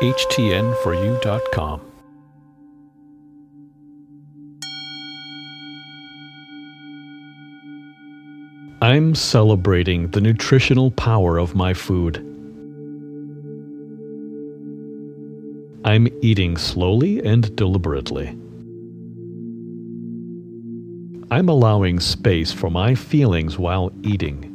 HTN4U.com. I'm celebrating the nutritional power of my food. I'm eating slowly and deliberately. I'm allowing space for my feelings while eating.